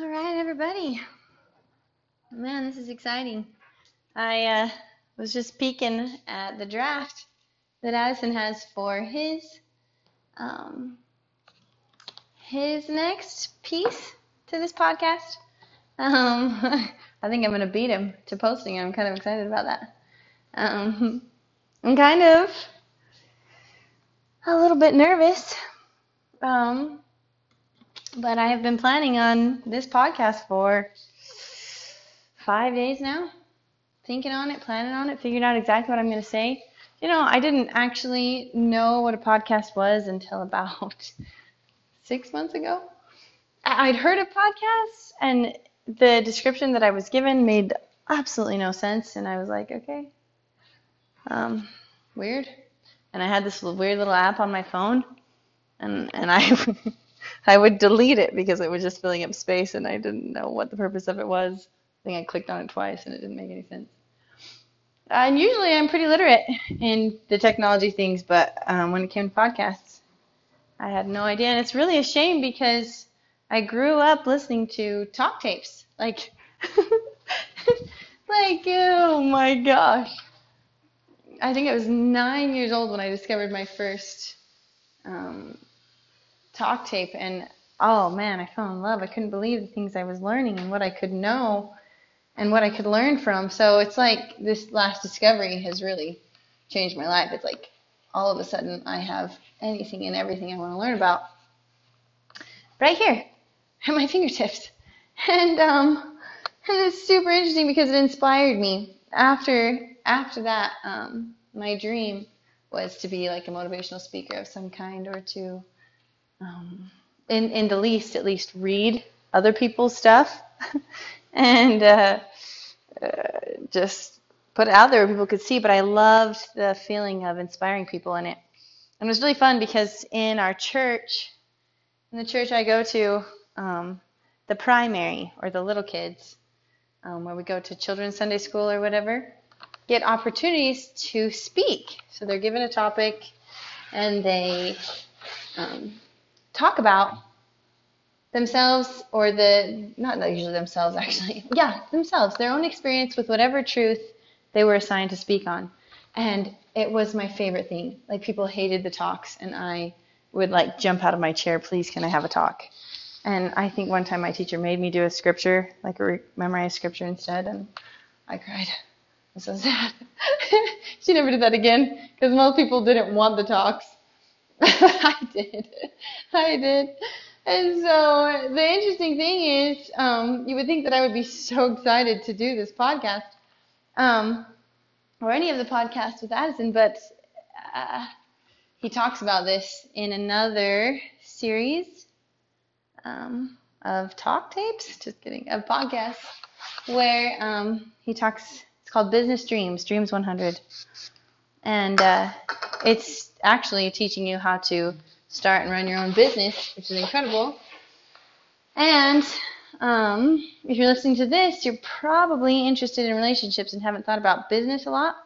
All right, everybody. Man, this is exciting. I uh, was just peeking at the draft that Addison has for his um, his next piece to this podcast. Um, I think I'm gonna beat him to posting. I'm kind of excited about that. Um, I'm kind of a little bit nervous. Um, but I have been planning on this podcast for five days now, thinking on it, planning on it, figured out exactly what I'm going to say. You know, I didn't actually know what a podcast was until about six months ago. I'd heard of podcasts, and the description that I was given made absolutely no sense, and I was like, okay, um, weird. And I had this weird little app on my phone, and and I I would delete it because it was just filling up space, and I didn't know what the purpose of it was. I think I clicked on it twice, and it didn't make any sense. And usually I'm pretty literate in the technology things, but um, when it came to podcasts, I had no idea. And it's really a shame because I grew up listening to talk tapes. Like, like, oh my gosh. I think I was nine years old when I discovered my first um, talk tape, and oh man, I fell in love. I couldn't believe the things I was learning and what I could know and what I could learn from. So it's like this last discovery has really changed my life. It's like all of a sudden I have anything and everything I want to learn about right here at my fingertips. And um, and it's super interesting because it inspired me. After after that, um, my dream was to be like a motivational speaker of some kind or to um, in in the least at least read other people's stuff and uh, uh, just put it out there where people could see. But I loved the feeling of inspiring people in it, and it was really fun because in our church, in the church I go to, um, the primary or the little kids, um, where we go to children's Sunday school or whatever, get opportunities to speak. So they're given a topic, and they um, talk about themselves or the not usually themselves actually. Yeah themselves their own experience with whatever truth they were assigned to speak on. And it was my favorite thing. Like people hated the talks and i would like jump out of my chair please can i have a talk? And i think one time my teacher made me do a scripture like a memorize scripture instead and i cried. I'm so sad. She never did that again because most people didn't want the talks I did. I did. And so the interesting thing is, um, you would think that I would be so excited to do this podcast, um, or any of the podcasts with Addison, but uh, he talks about this in another series um, of talk tapes, just kidding, of podcasts, where um, he talks, it's called Business Dreams, Dreams 100. And uh, it's actually teaching you how to start and run your own business, which is incredible. And um, if you're listening to this, you're probably interested in relationships and haven't thought about business a lot.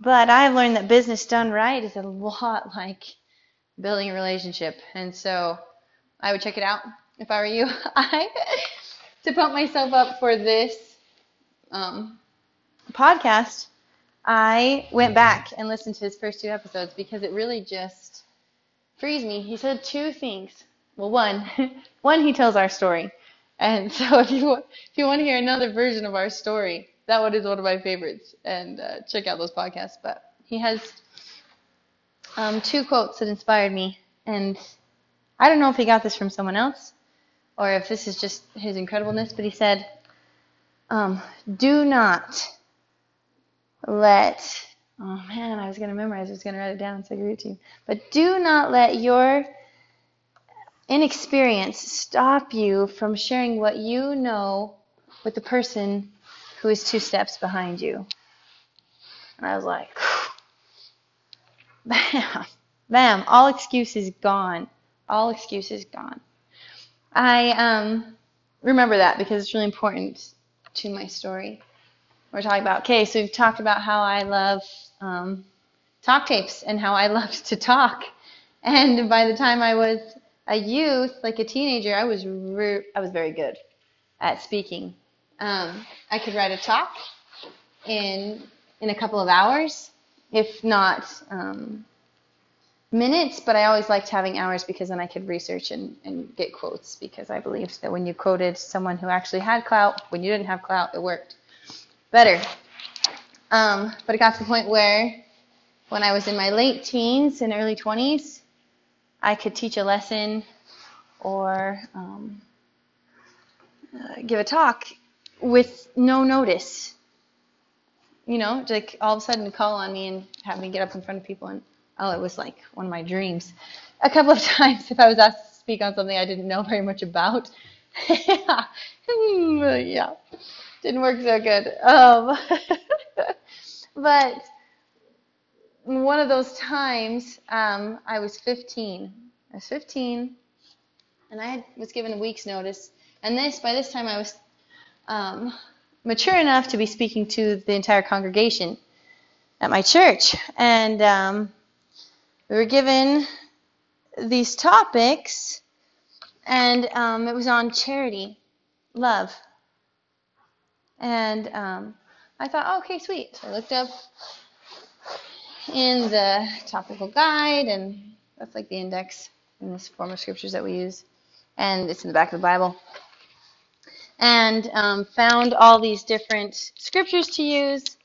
But I've learned that business done right is a lot like building a relationship. And so I would check it out if I were you. I to pump myself up for this um, podcast. I went back and listened to his first two episodes because it really just frees me. He said two things. Well, one, one he tells our story, and so if you if you want to hear another version of our story, that one is one of my favorites, and uh, check out those podcasts. But he has um, two quotes that inspired me, and I don't know if he got this from someone else or if this is just his incredibleness, but he said, um, "Do not." Let oh man, I was gonna memorize, I was gonna write it down so I to you. But do not let your inexperience stop you from sharing what you know with the person who is two steps behind you. And I was like, bam, bam, all excuses gone. All excuses gone. I um, remember that because it's really important to my story we're talking about. Okay, so we've talked about how I love um, talk tapes and how I loved to talk. And by the time I was a youth, like a teenager, I was re- I was very good. at speaking. Um, I could write a talk in in a couple of hours, if not um, minutes. But I always liked having hours because then I could research and, and get quotes because I believed that when you quoted someone who actually had clout, when you didn't have clout, it worked better. Um, but it got to the point where when I was in my late teens and early 20s, I could teach a lesson or um, uh, give a talk with no notice. You know, like all of a sudden call on me and have me get up in front of people, and oh, it was like one of my dreams. A couple of times, if I was asked to speak on something I didn't know very much about, yeah, didn't work so good. Um, but one of those times, um, I was 15. I was 15, and I had, was given a week's notice. And this, by this time, I was um, mature enough to be speaking to the entire congregation at my church. And um, we were given these topics, and um, it was on charity, love. And um, I thought, oh, okay, sweet. So I looked up in the topical guide, and that's like the index in this form of scriptures that we use, and it's in the back of the Bible. And um, found all these different scriptures to use,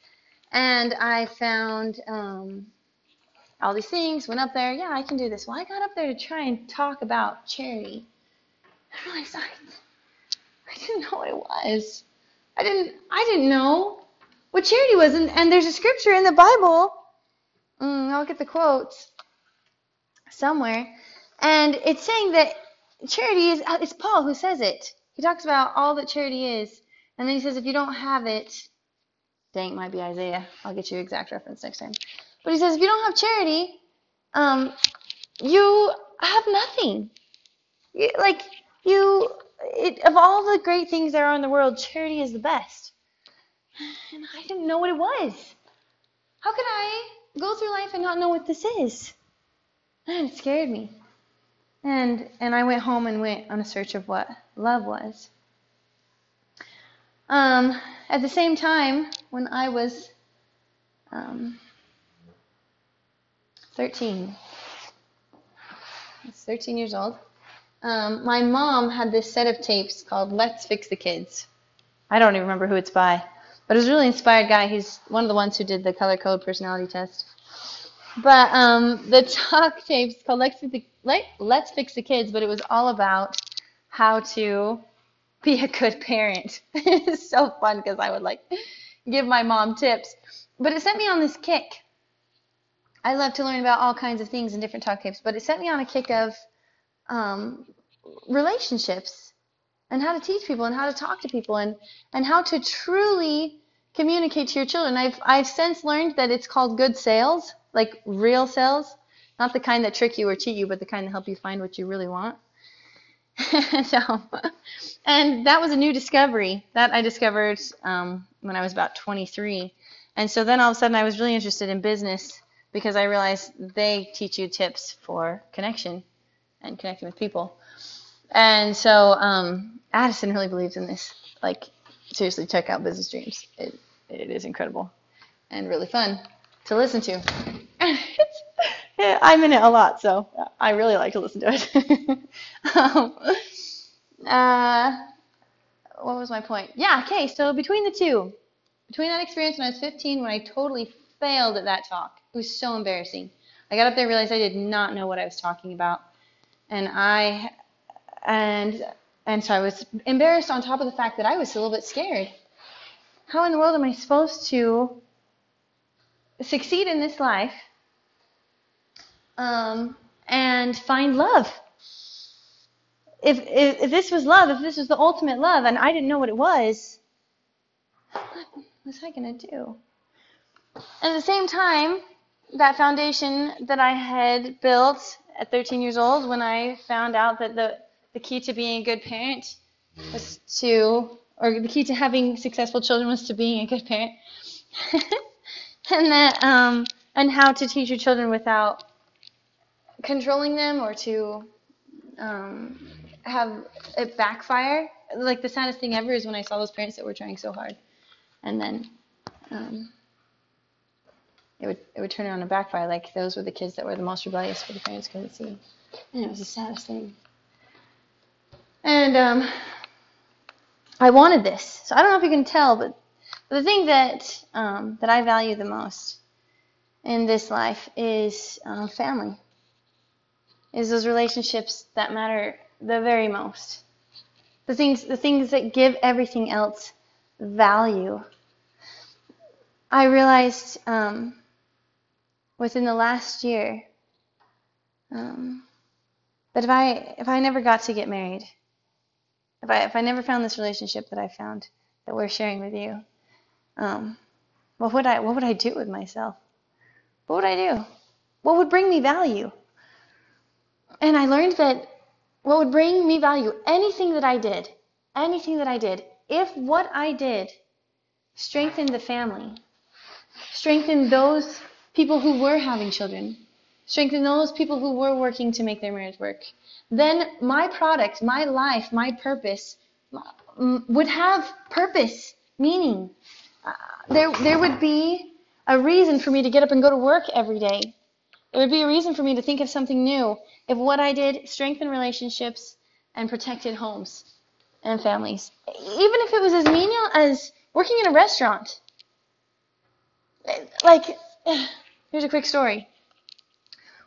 and I found um, all these things. Went up there, yeah, I can do this. Well, I got up there to try and talk about charity. I realized I, I didn't know what it was. I didn't. I didn't know what charity was, and, and there's a scripture in the Bible Mm, I'll get the quotes somewhere. And it's saying that charity is, it's Paul who says it. He talks about all that charity is. And then he says, if you don't have it, dang, it might be Isaiah. I'll get you exact reference next time. But he says, if you don't have charity, um, you have nothing. like, you, it, of all the great things there are in the world, charity is the best. And I didn't know what it was. How could I go through life and not know what this is. And it scared me. And and I went home and went on a search of what love was. Um, at the same time, when I was um, 13, I was 13 years old, um, my mom had this set of tapes called Let's Fix the Kids. I don't even remember who it's by. But it was a really inspired guy. He's one of the ones who did the color code personality test. But um, the talk tapes called Let's Fix, the, Let's Fix the Kids, but it was all about how to be a good parent. it's so fun because I would like give my mom tips. But it sent me on this kick. I love to learn about all kinds of things in different talk tapes, but it sent me on a kick of um, relationships and how to teach people and how to talk to people and, and how to truly communicate to your children. I've, I've since learned that it's called good sales, like real sales, not the kind that trick you or cheat you, but the kind that help you find what you really want. so, and that was a new discovery that I discovered um, when I was about 23. And so then all of a sudden I was really interested in business because I realized they teach you tips for connection and connecting with people. And so um, Addison really believes in this. Like, seriously, check out Business Dreams. It, it is incredible and really fun to listen to. I'm in it a lot, so I really like to listen to it. um, uh, what was my point? Yeah, okay, so between the two, between that experience when I was 15, when I totally failed at that talk, it was so embarrassing. I got up there and realized I did not know what I was talking about. And I and and so I was embarrassed on top of the fact that I was a little bit scared. How in the world am I supposed to succeed in this life um, and find love? If, if, if this was love, if this was the ultimate love, and I didn't know what it was, what was I to do? And at the same time, that foundation that I had built at 13 years old, when I found out that the the key to being a good parent was to, or the key to having successful children was to being a good parent. and that, um, and how to teach your children without controlling them or to um, have it backfire like the saddest thing ever is when I saw those parents that were trying so hard, and then um, it would it would turn around and backfire. Like those were the kids that were the most rebellious, but the parents couldn't see, and it was the saddest thing. And um, I wanted this, so I don't know if you can tell, but the thing that um, that I value the most in this life is um, family. Is those relationships that matter the very most. The things, the things that give everything else value. I realized um, within the last year um, that if I if I never got to get married, if I if I never found this relationship that I found that we're sharing with you, um, what would I what would I do with myself? What would I do? What would bring me value? And I learned that what would bring me value, anything that I did, anything that I did, if what I did strengthened the family, strengthened those people who were having children, strengthened those people who were working to make their marriage work, then my product, my life, my purpose would have purpose, meaning. Uh, there, there would be a reason for me to get up and go to work every day. There would be a reason for me to think of something new if what I did strengthened relationships and protected homes and families. Even if it was as menial as working in a restaurant. Like, here's a quick story.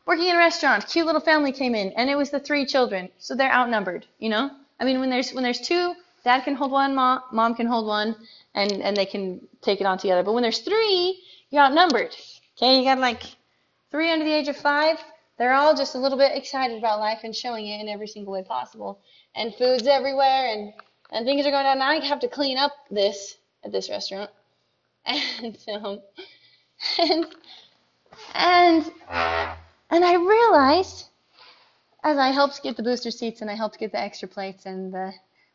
Working in a restaurant, cute little family came in, and it was the three children, so they're outnumbered, you know? I mean, when there's when there's two, dad can hold one, mom, mom can hold one, and, and they can take it on together. But when there's three, you're outnumbered. Okay, you got like three under the age of five, they're all just a little bit excited about life and showing it in every single way possible. And food's everywhere, and and things are going on. I have to clean up this at this restaurant, and um, and and and I realized as I helped get the booster seats and I helped get the extra plates and the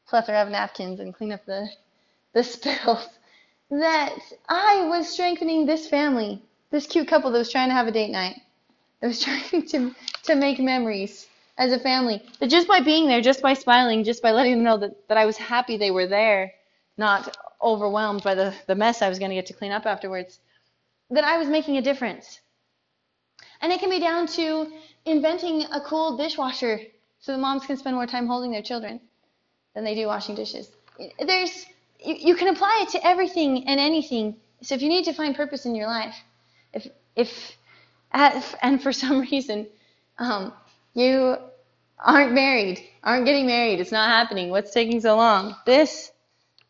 plethora of napkins and clean up the the spills that I was strengthening this family, this cute couple that was trying to have a date night. That was trying to to make memories as a family. That just by being there, just by smiling, just by letting them know that, that I was happy they were there, not overwhelmed by the, the mess I was going to get to clean up afterwards, that I was making a difference. And it can be down to inventing a cool dishwasher so the moms can spend more time holding their children than they do washing dishes. There's you, you can apply it to everything and anything. So if you need to find purpose in your life, if if and for some reason, um, you aren't married, aren't getting married. It's not happening. What's taking so long? This,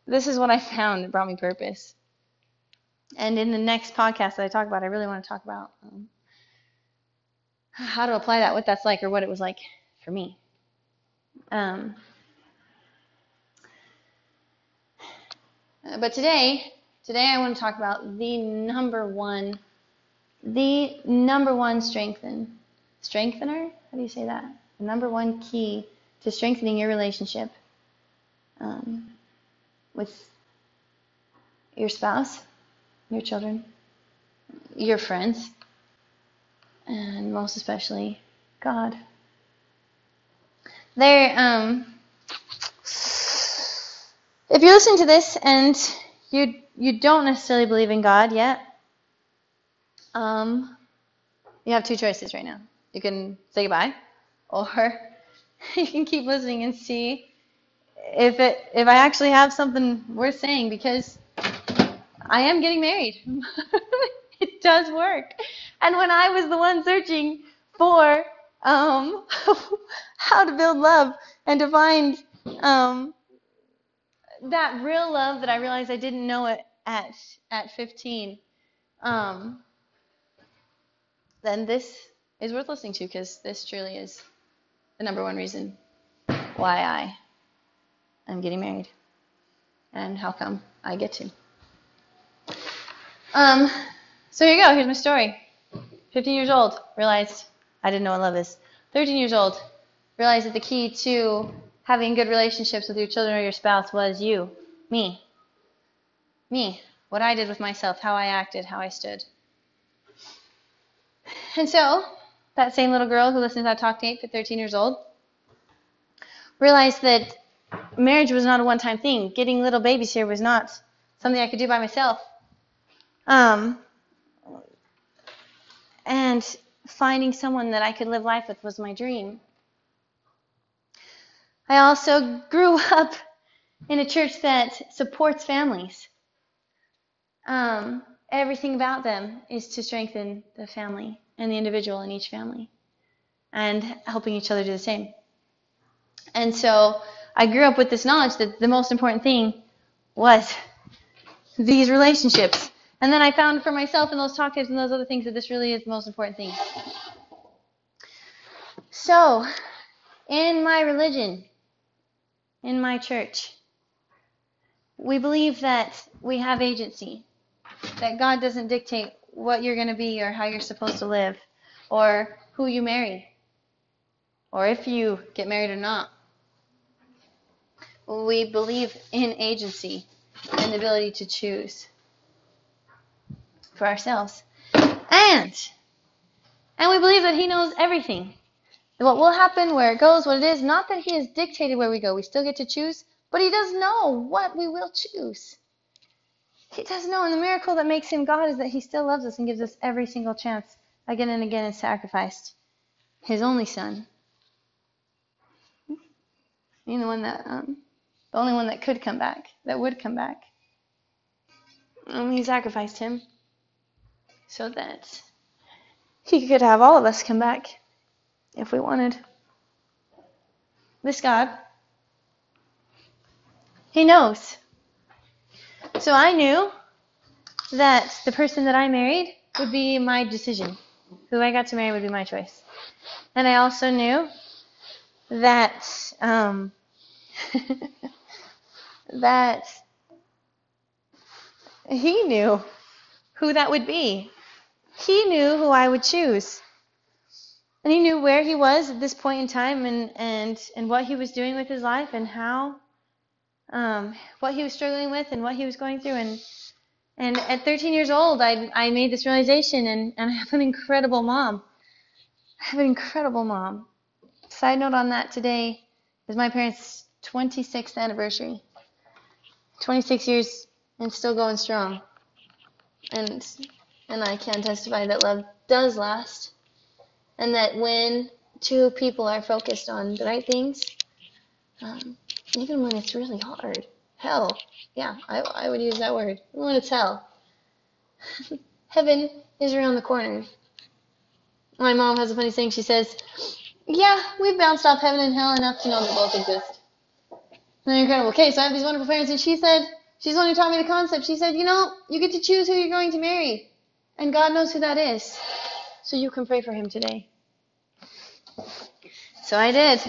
this is what I found that brought me purpose. And in the next podcast that I talk about, I really want to talk about um, how to apply that, what that's like, or what it was like for me. Um, but today, today I want to talk about the number one the number one strengthen strengthener how do you say that the number one key to strengthening your relationship um, with your spouse your children your friends and most especially god there um, if you're listening to this and you you don't necessarily believe in god yet um, you have two choices right now. You can say goodbye, or you can keep listening and see if it if I actually have something worth saying because I am getting married. does work. And when I was the one searching for um, how to build love and to find um, that real love that I realized I didn't know it at at 15. Um, then this is worth listening to because this truly is the number one reason why I am getting married and how come I get to. Um, so here you go. Here's my story. 15 years old, realized I didn't know what love is. 13 years old, realized that the key to having good relationships with your children or your spouse was you, me. Me. What I did with myself, how I acted, how I stood. And so, that same little girl who listened to that talk tape at 13 years old realized that marriage was not a one-time thing. Getting little babies here was not something I could do by myself. Um, and finding someone that I could live life with was my dream. I also grew up in a church that supports families. Um, everything about them is to strengthen the family and the individual in each family and helping each other do the same. And so I grew up with this knowledge that the most important thing was these relationships. And then I found for myself in those talk tapes and those other things that this really is the most important thing. So, in my religion, in my church, we believe that we have agency, that God doesn't dictate what you're going to be or how you're supposed to live or who you marry or if you get married or not. We believe in agency and the ability to choose for ourselves. And and we believe that he knows everything. What will happen, where it goes, what it is, not that he has dictated where we go. We still get to choose, but he does know what we will choose. He does know, and the miracle that makes him God is that he still loves us and gives us every single chance again and again and sacrificed his only son. Being the one that um, the only one that could come back, that would come back. And he sacrificed him so that he could have all of us come back if we wanted. This God, He knows. So I knew that the person that I married would be my decision. Who I got to marry would be my choice. And I also knew that um, that he knew who that would be. He knew who I would choose. And he knew where he was at this point in time and, and, and what he was doing with his life and how, um, what he was struggling with and what he was going through. And, and at 13 years old, I, I made this realization, and, and I have an incredible mom. I have an incredible mom. Side note on that today is my parents' 26th anniversary. 26 years and still going strong. And and I can testify that love does last, and that when two people are focused on the right things, um, even when it's really hard, hell, yeah, I, I would use that word. Even when it's hell, heaven is around the corner. My mom has a funny saying. She says, "Yeah, we've bounced off heaven and hell enough to know that both exist." They're incredible. Okay, so I have these wonderful parents, and she said, she's the one who taught me the concept. She said, you know, you get to choose who you're going to marry, and God knows who that is. So you can pray for him today. So I did.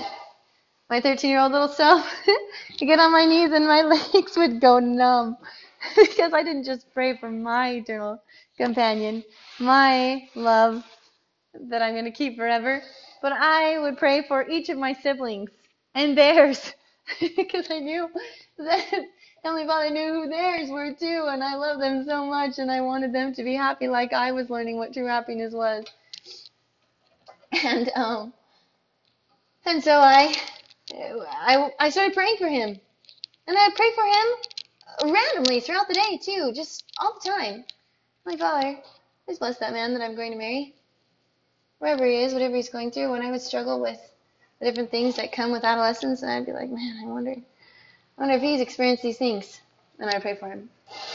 My 13 year old little self, I get on my knees and my legs would go numb because I didn't just pray for my eternal companion, my love that I'm going to keep forever, but I would pray for each of my siblings and theirs because I knew that Heavenly Father knew who theirs were too, and I love them so much, and I wanted them to be happy like I was learning what true happiness was. And um, and so I, I, I started praying for him, and I prayed for him randomly throughout the day too, just all the time. My Father, please bless that man that I'm going to marry, wherever he is, whatever he's going through. When I would struggle with the different things that come with adolescence, and I'd be like, man, I wonder, I wonder if he's experienced these things. And I pray for him.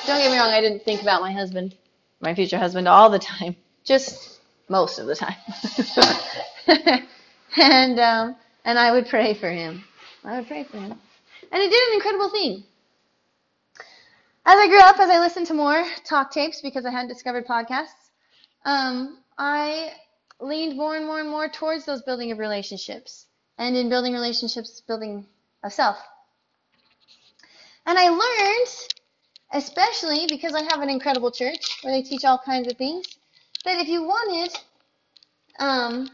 Don't get me wrong, I didn't think about my husband, my future husband, all the time, just most of the time. and um, and I would pray for him. I would pray for him, and he did an incredible thing. As I grew up, as I listened to more talk tapes because I hadn't discovered podcasts, um, I leaned more and more and more towards those building of relationships and in building relationships, building of self. And I learned, especially because I have an incredible church where they teach all kinds of things, that if you wanted, um,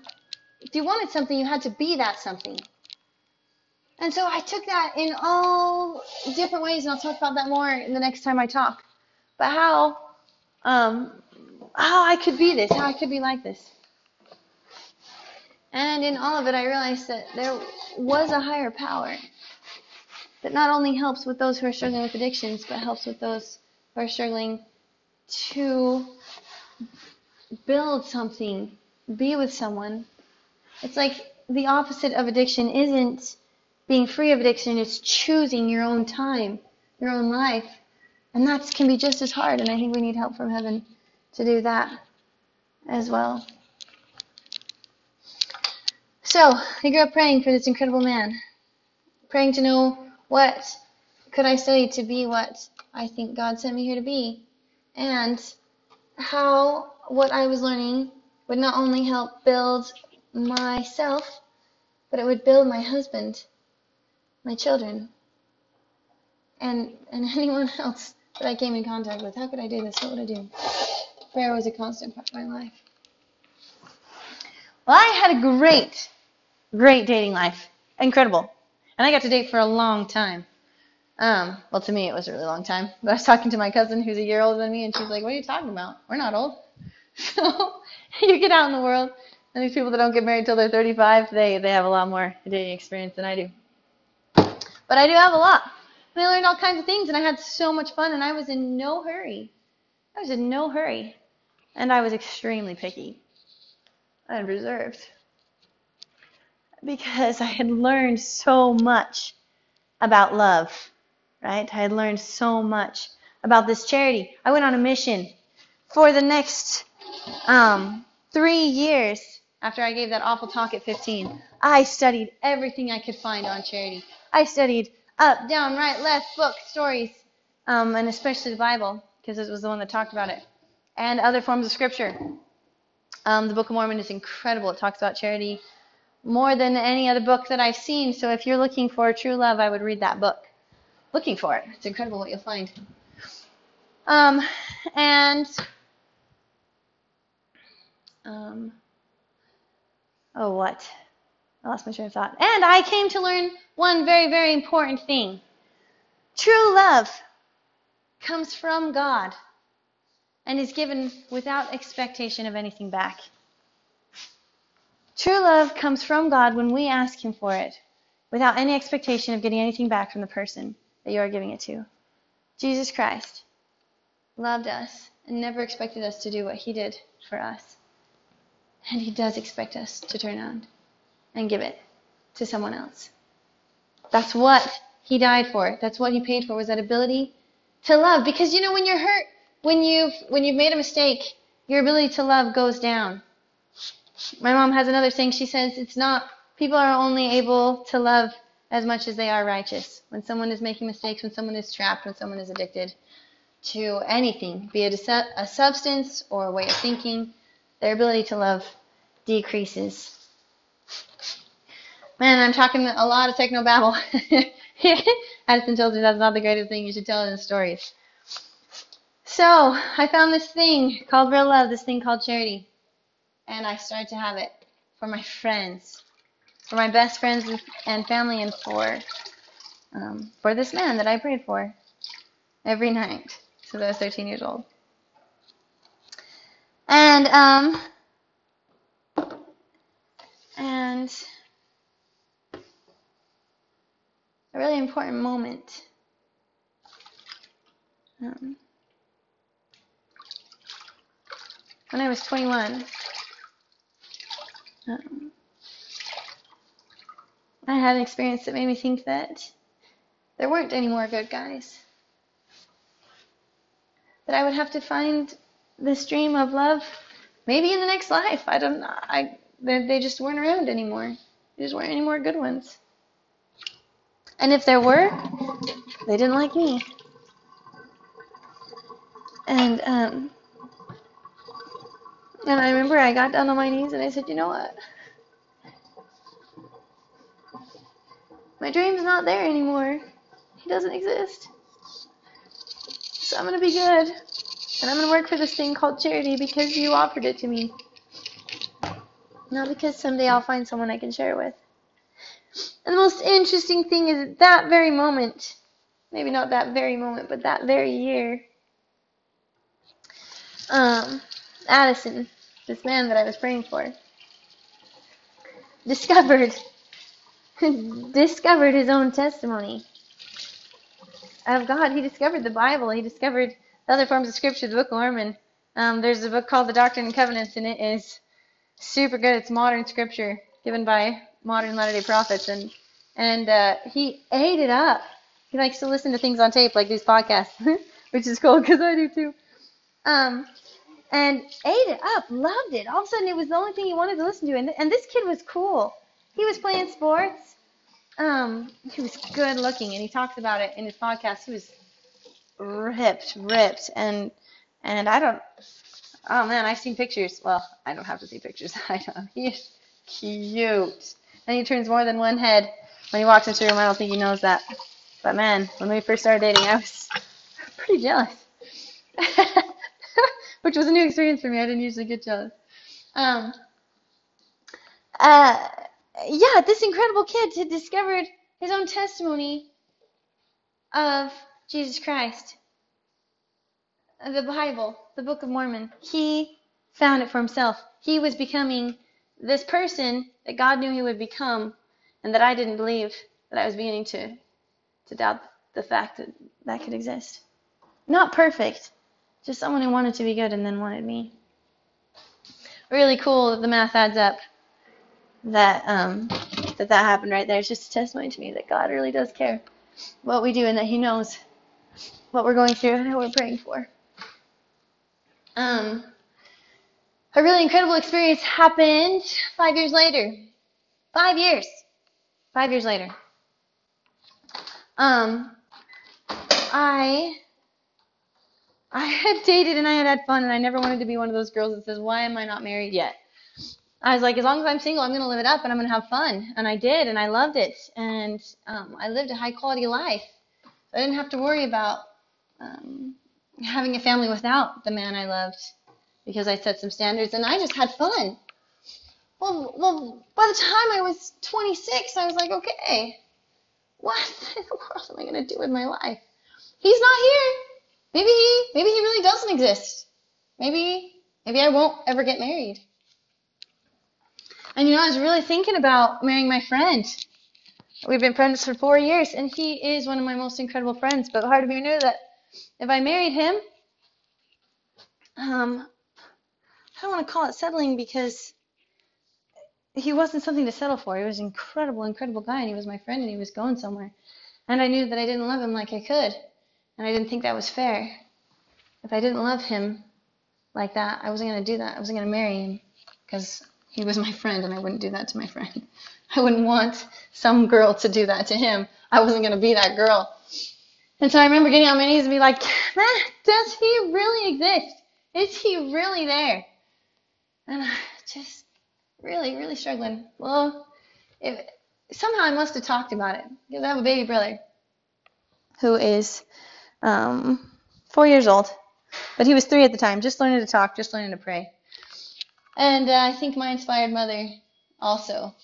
if you wanted something, you had to be that something. And so I took that in all different ways, and I'll talk about that more in the next time I talk. But how, um, how I could be this, how I could be like this. And in all of it, I realized that there was a higher power. That not only helps with those who are struggling with addictions, but helps with those who are struggling to build something, be with someone. It's like the opposite of addiction isn't being free of addiction, it's choosing your own time, your own life. And that can be just as hard, and I think we need help from heaven to do that as well. So, I grew up praying for this incredible man, praying to know what could I study to be what I think God sent me here to be, and how what I was learning would not only help build myself, but it would build my husband, my children, and and anyone else that I came in contact with. How could I do this? What would I do? Prayer was a constant part of my life. Well, I had a great, great dating life. Incredible. And I got to date for a long time. Um, well, to me, it was a really long time. But I was talking to my cousin who's a year older than me, and she's like, What are you talking about? We're not old. So you get out in the world, and these people that don't get married till they're 35, they, they have a lot more dating experience than I do. But I do have a lot. And I learned all kinds of things, and I had so much fun, and I was in no hurry. I was in no hurry. And I was extremely picky and reserved because I had learned so much about love, right? I had learned so much about this charity. I went on a mission for the next um, three years after I gave that awful talk at 15. I studied everything I could find on charity. I studied up, down, right, left, book, stories, um, and especially the Bible because it was the one that talked about it, and other forms of scripture. Um, the Book of Mormon is incredible. It talks about charity more than any other book that I've seen. So if you're looking for true love, I would read that book. Looking for it. It's incredible what you'll find. Um, and um, oh, what? I lost my train of thought. And I came to learn one very, very important thing. True love comes from God and is given without expectation of anything back. True love comes from God when we ask Him for it, without any expectation of getting anything back from the person that you are giving it to. Jesus Christ loved us and never expected us to do what He did for us. And He does expect us to turn around and give it to someone else. That's what He died for. That's what He paid for, was that ability to love. Because you know, when you're hurt, when you've when you've made a mistake, your ability to love goes down. My mom has another saying. She says it's not people are only able to love as much as they are righteous. When someone is making mistakes, when someone is trapped, when someone is addicted to anything, be it a, su- a substance or a way of thinking, their ability to love decreases. Man, I'm talking a lot of techno babble. Addison tells me that's not the greatest thing. You should tell in stories. So I found this thing called real love, this thing called charity, and I started to have it for my friends, for my best friends and family, and for um, for this man that I prayed for every night since I was 13 years old. And um, and a really important moment. Um, when I was 21, um, I had an experience that made me think that there weren't any more good guys. That I would have to find this dream of love maybe in the next life. I don't know. I, they, they just weren't around anymore. There just weren't any more good ones. And if there were, they didn't like me. And um, and I remember I got down on my knees and I said, you know what? My dream's not there anymore. He doesn't exist. So I'm gonna be good. And I'm gonna work for this thing called charity because you offered it to me. Not because someday I'll find someone I can share with. And the most interesting thing is at that very moment, maybe not that very moment, but that very year, um, Addison, this man that I was praying for, discovered discovered his own testimony of God. He discovered the Bible. He discovered the other forms of Scripture, the Book of Mormon. Um, there's a book called The Doctrine and Covenants, and it is super good. It's modern Scripture given by modern Latter-day Prophets, and and uh, he ate it up. He likes to listen to things on tape, like these podcasts, which is cool because I do too. Um, and ate it up, loved it. All of a sudden, it was the only thing he wanted to listen to. And, and this kid was cool. He was playing sports. Um, he was good looking, and he talks about it in his podcast. He was ripped, ripped, and and I don't. Oh man, I've seen pictures. Well, I don't have to see pictures. I don't. He's cute, and he turns more than one head when he walks into a room. I don't think he knows that. But man, when we first started dating, I was pretty jealous. which was a new experience for me. I didn't usually get jealous. Um, uh, yeah, this incredible kid had discovered his own testimony of Jesus Christ, the Bible, the Book of Mormon. He found it for himself. He was becoming this person that God knew he would become, and that I didn't believe that I was beginning to to doubt the fact that that could exist. Not perfect, just someone who wanted to be good and then wanted me. Really cool that the math adds up. That um, that that happened right there. It's just a testimony to me that God really does care what we do and that He knows what we're going through and who we're praying for. Um, a really incredible experience happened five years later. Five years. Five years later. Um, I I had dated and I had had fun, and I never wanted to be one of those girls that says, "Why am I not married yet?" I was like, as long as I'm single, I'm gonna live it up and I'm gonna have fun, and I did, and I loved it, and um, I lived a high quality life. I didn't have to worry about um, having a family without the man I loved because I set some standards, and I just had fun. Well, well, by the time I was 26, I was like, okay, what in the world am I gonna do with my life? He's not here. Maybe he, maybe he really doesn't exist. Maybe, maybe I won't ever get married. And you know, I was really thinking about marrying my friend. We've been friends for four years, and he is one of my most incredible friends. But part of me knew that if I married him, um, I don't want to call it settling because he wasn't something to settle for. He was an incredible, incredible guy, and he was my friend, and he was going somewhere. And I knew that I didn't love him like I could. And I didn't think that was fair. If I didn't love him like that, I wasn't going to do that. I wasn't going to marry him because he was my friend and I wouldn't do that to my friend. I wouldn't want some girl to do that to him. I wasn't going to be that girl. And so I remember getting on my knees and be like, does he really exist? Is he really there? And I just really, really struggling. Well, if, somehow I must have talked about it because I have a baby brother who is um, four years old, but he was three at the time, just learning to talk, just learning to pray. And uh, I think my inspired mother also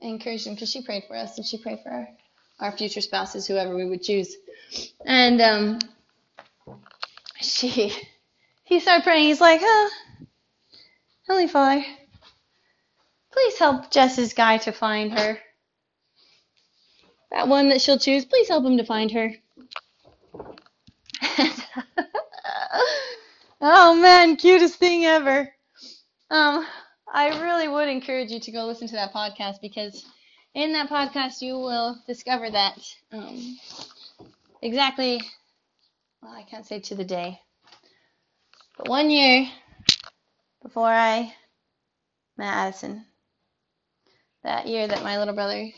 encouraged him because she prayed for us and she prayed for our, our future spouses, whoever we would choose. And um, she, he started praying. He's like, oh, Holy Father, please help Jess's guy to find her. That one that she'll choose, please help him to find her. oh man, cutest thing ever. Um, I really would encourage you to go listen to that podcast because in that podcast you will discover that um, exactly. Well, I can't say to the day, but one year before I met Addison, that year that my little brother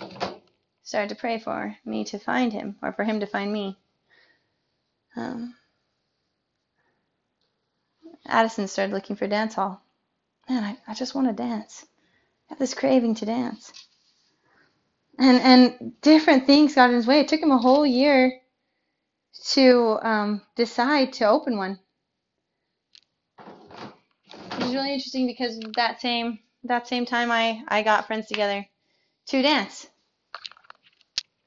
started to pray for me to find him or for him to find me. Um, Addison started looking for dance hall. Man, I, I just want to dance. I have this craving to dance. And and different things got in his way. It took him a whole year to um, decide to open one. It was really interesting because that same that same time I, I got friends together to dance.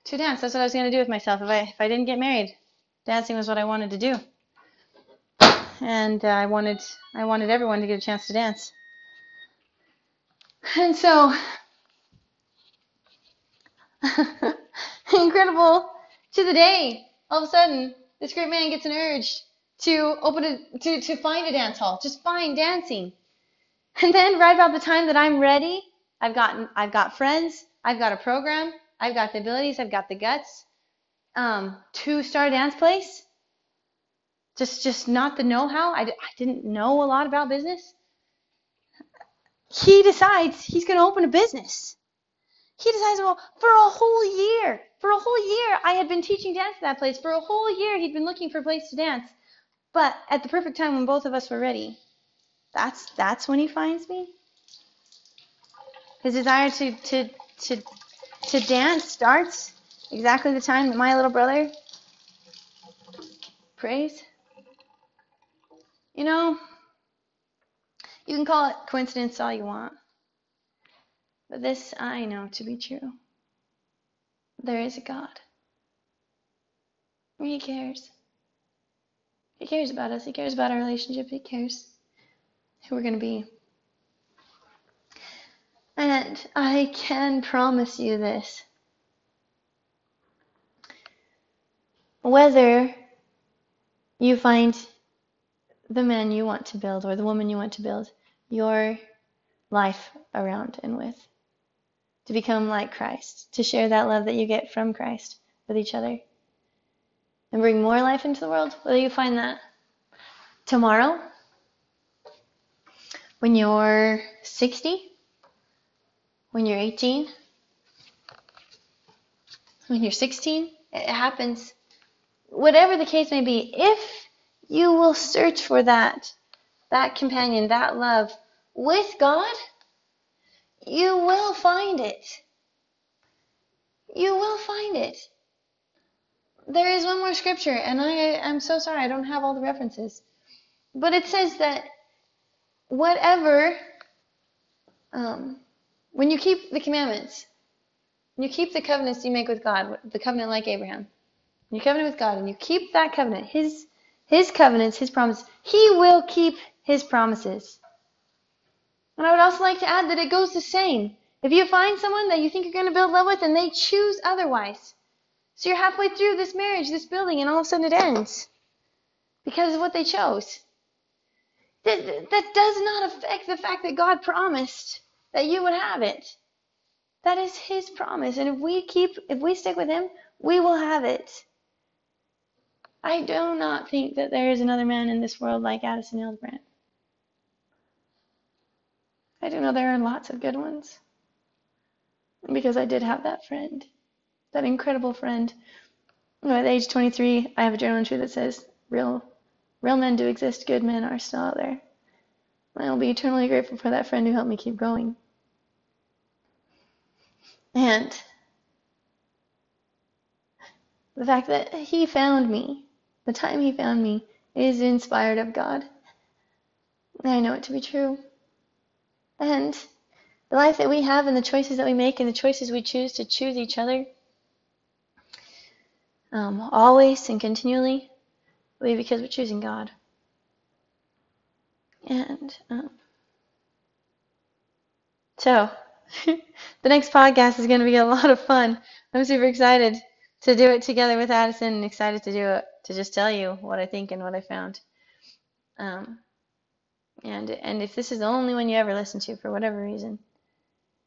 To dance. That's what I was gonna do with myself if I if I didn't get married. Dancing was what I wanted to do and uh, I wanted I wanted everyone to get a chance to dance. And so incredible to the day all of a sudden, this great man gets an urge to open a, to, to find a dance hall, just find dancing. And then right about the time that I'm ready, I've gotten, I've got friends, I've got a program, I've got the abilities, I've got the guts, um, to start a dance place. Just, just not the know-how. I, I didn't know a lot about business. He decides he's going to open a business. He decides, well, for a whole year, for a whole year, I had been teaching dance at that place. For a whole year, he'd been looking for a place to dance. But at the perfect time when both of us were ready, that's that's when he finds me. His desire to to to to dance starts exactly the time that my little brother prays. You know, you can call it coincidence all you want. But this I know to be true. There is a God. He cares. He cares about us. He cares about our relationship. He cares who we're going to be. And I can promise you this. Whether you find the man you want to build or the woman you want to build your life around and with, to become like Christ, to share that love that you get from Christ with each other, and bring more life into the world, whether you find that tomorrow, when you're 60, when you're 18, when you're 16, it happens. Whatever the case may be, if you will search for that, that companion, that love with God, you will find it. You will find it. There is one more scripture, and I am so sorry I don't have all the references. But it says that whatever, um, when you keep the commandments, you keep the covenants you make with God, the covenant like Abraham, you covenant with God, and you keep that covenant, His His covenants, His promises, He will keep His promises. And I would also like to add that it goes the same. If you find someone that you think you're going to build love with and they choose otherwise, so you're halfway through this marriage, this building, and all of a sudden it ends because of what they chose. That, that does not affect the fact that God promised that you would have it. That is His promise. And if we keep, if we stick with Him, we will have it. I do not think that there is another man in this world like Addison Hildebrandt. I do know there are lots of good ones. Because I did have that friend, that incredible friend. At age 23, I have a journal entry that says, real Real men do exist, good men are still out there. I will be eternally grateful for that friend who helped me keep going. And the fact that he found me, the time he found me, is inspired of God. I know it to be true. And the life that we have and the choices that we make and the choices we choose to choose each other, um, always and continually, will be because we're choosing God. And um, so, the next podcast is going to be a lot of fun. I'm super excited to do it together with Addison and excited to do it, to just tell you what I think and what I found. Um, and and if this is the only one you ever listen to for whatever reason,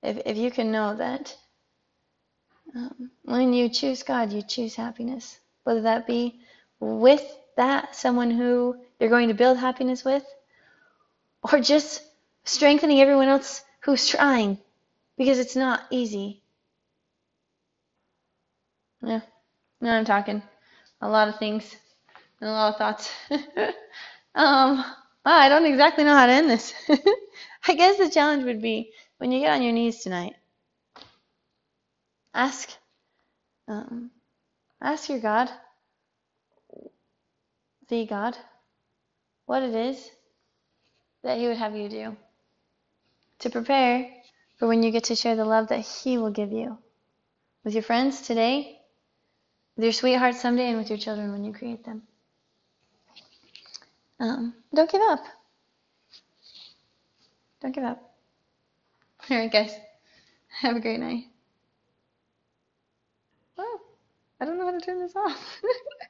if if you can know that um, when you choose God, you choose happiness, whether that be with that someone who you're going to build happiness with, or just strengthening everyone else who's trying, because it's not easy. Yeah, now I'm talking a lot of things and a lot of thoughts. um, I don't exactly know how to end this. I guess the challenge would be when you get on your knees tonight, ask, um, ask your God the God, what it is that He would have you do to prepare for when you get to share the love that He will give you with your friends today, with your sweetheart someday, and with your children when you create them. Um, don't give up. Don't give up. All right, guys. Have a great night. Oh, I don't know how to turn this off.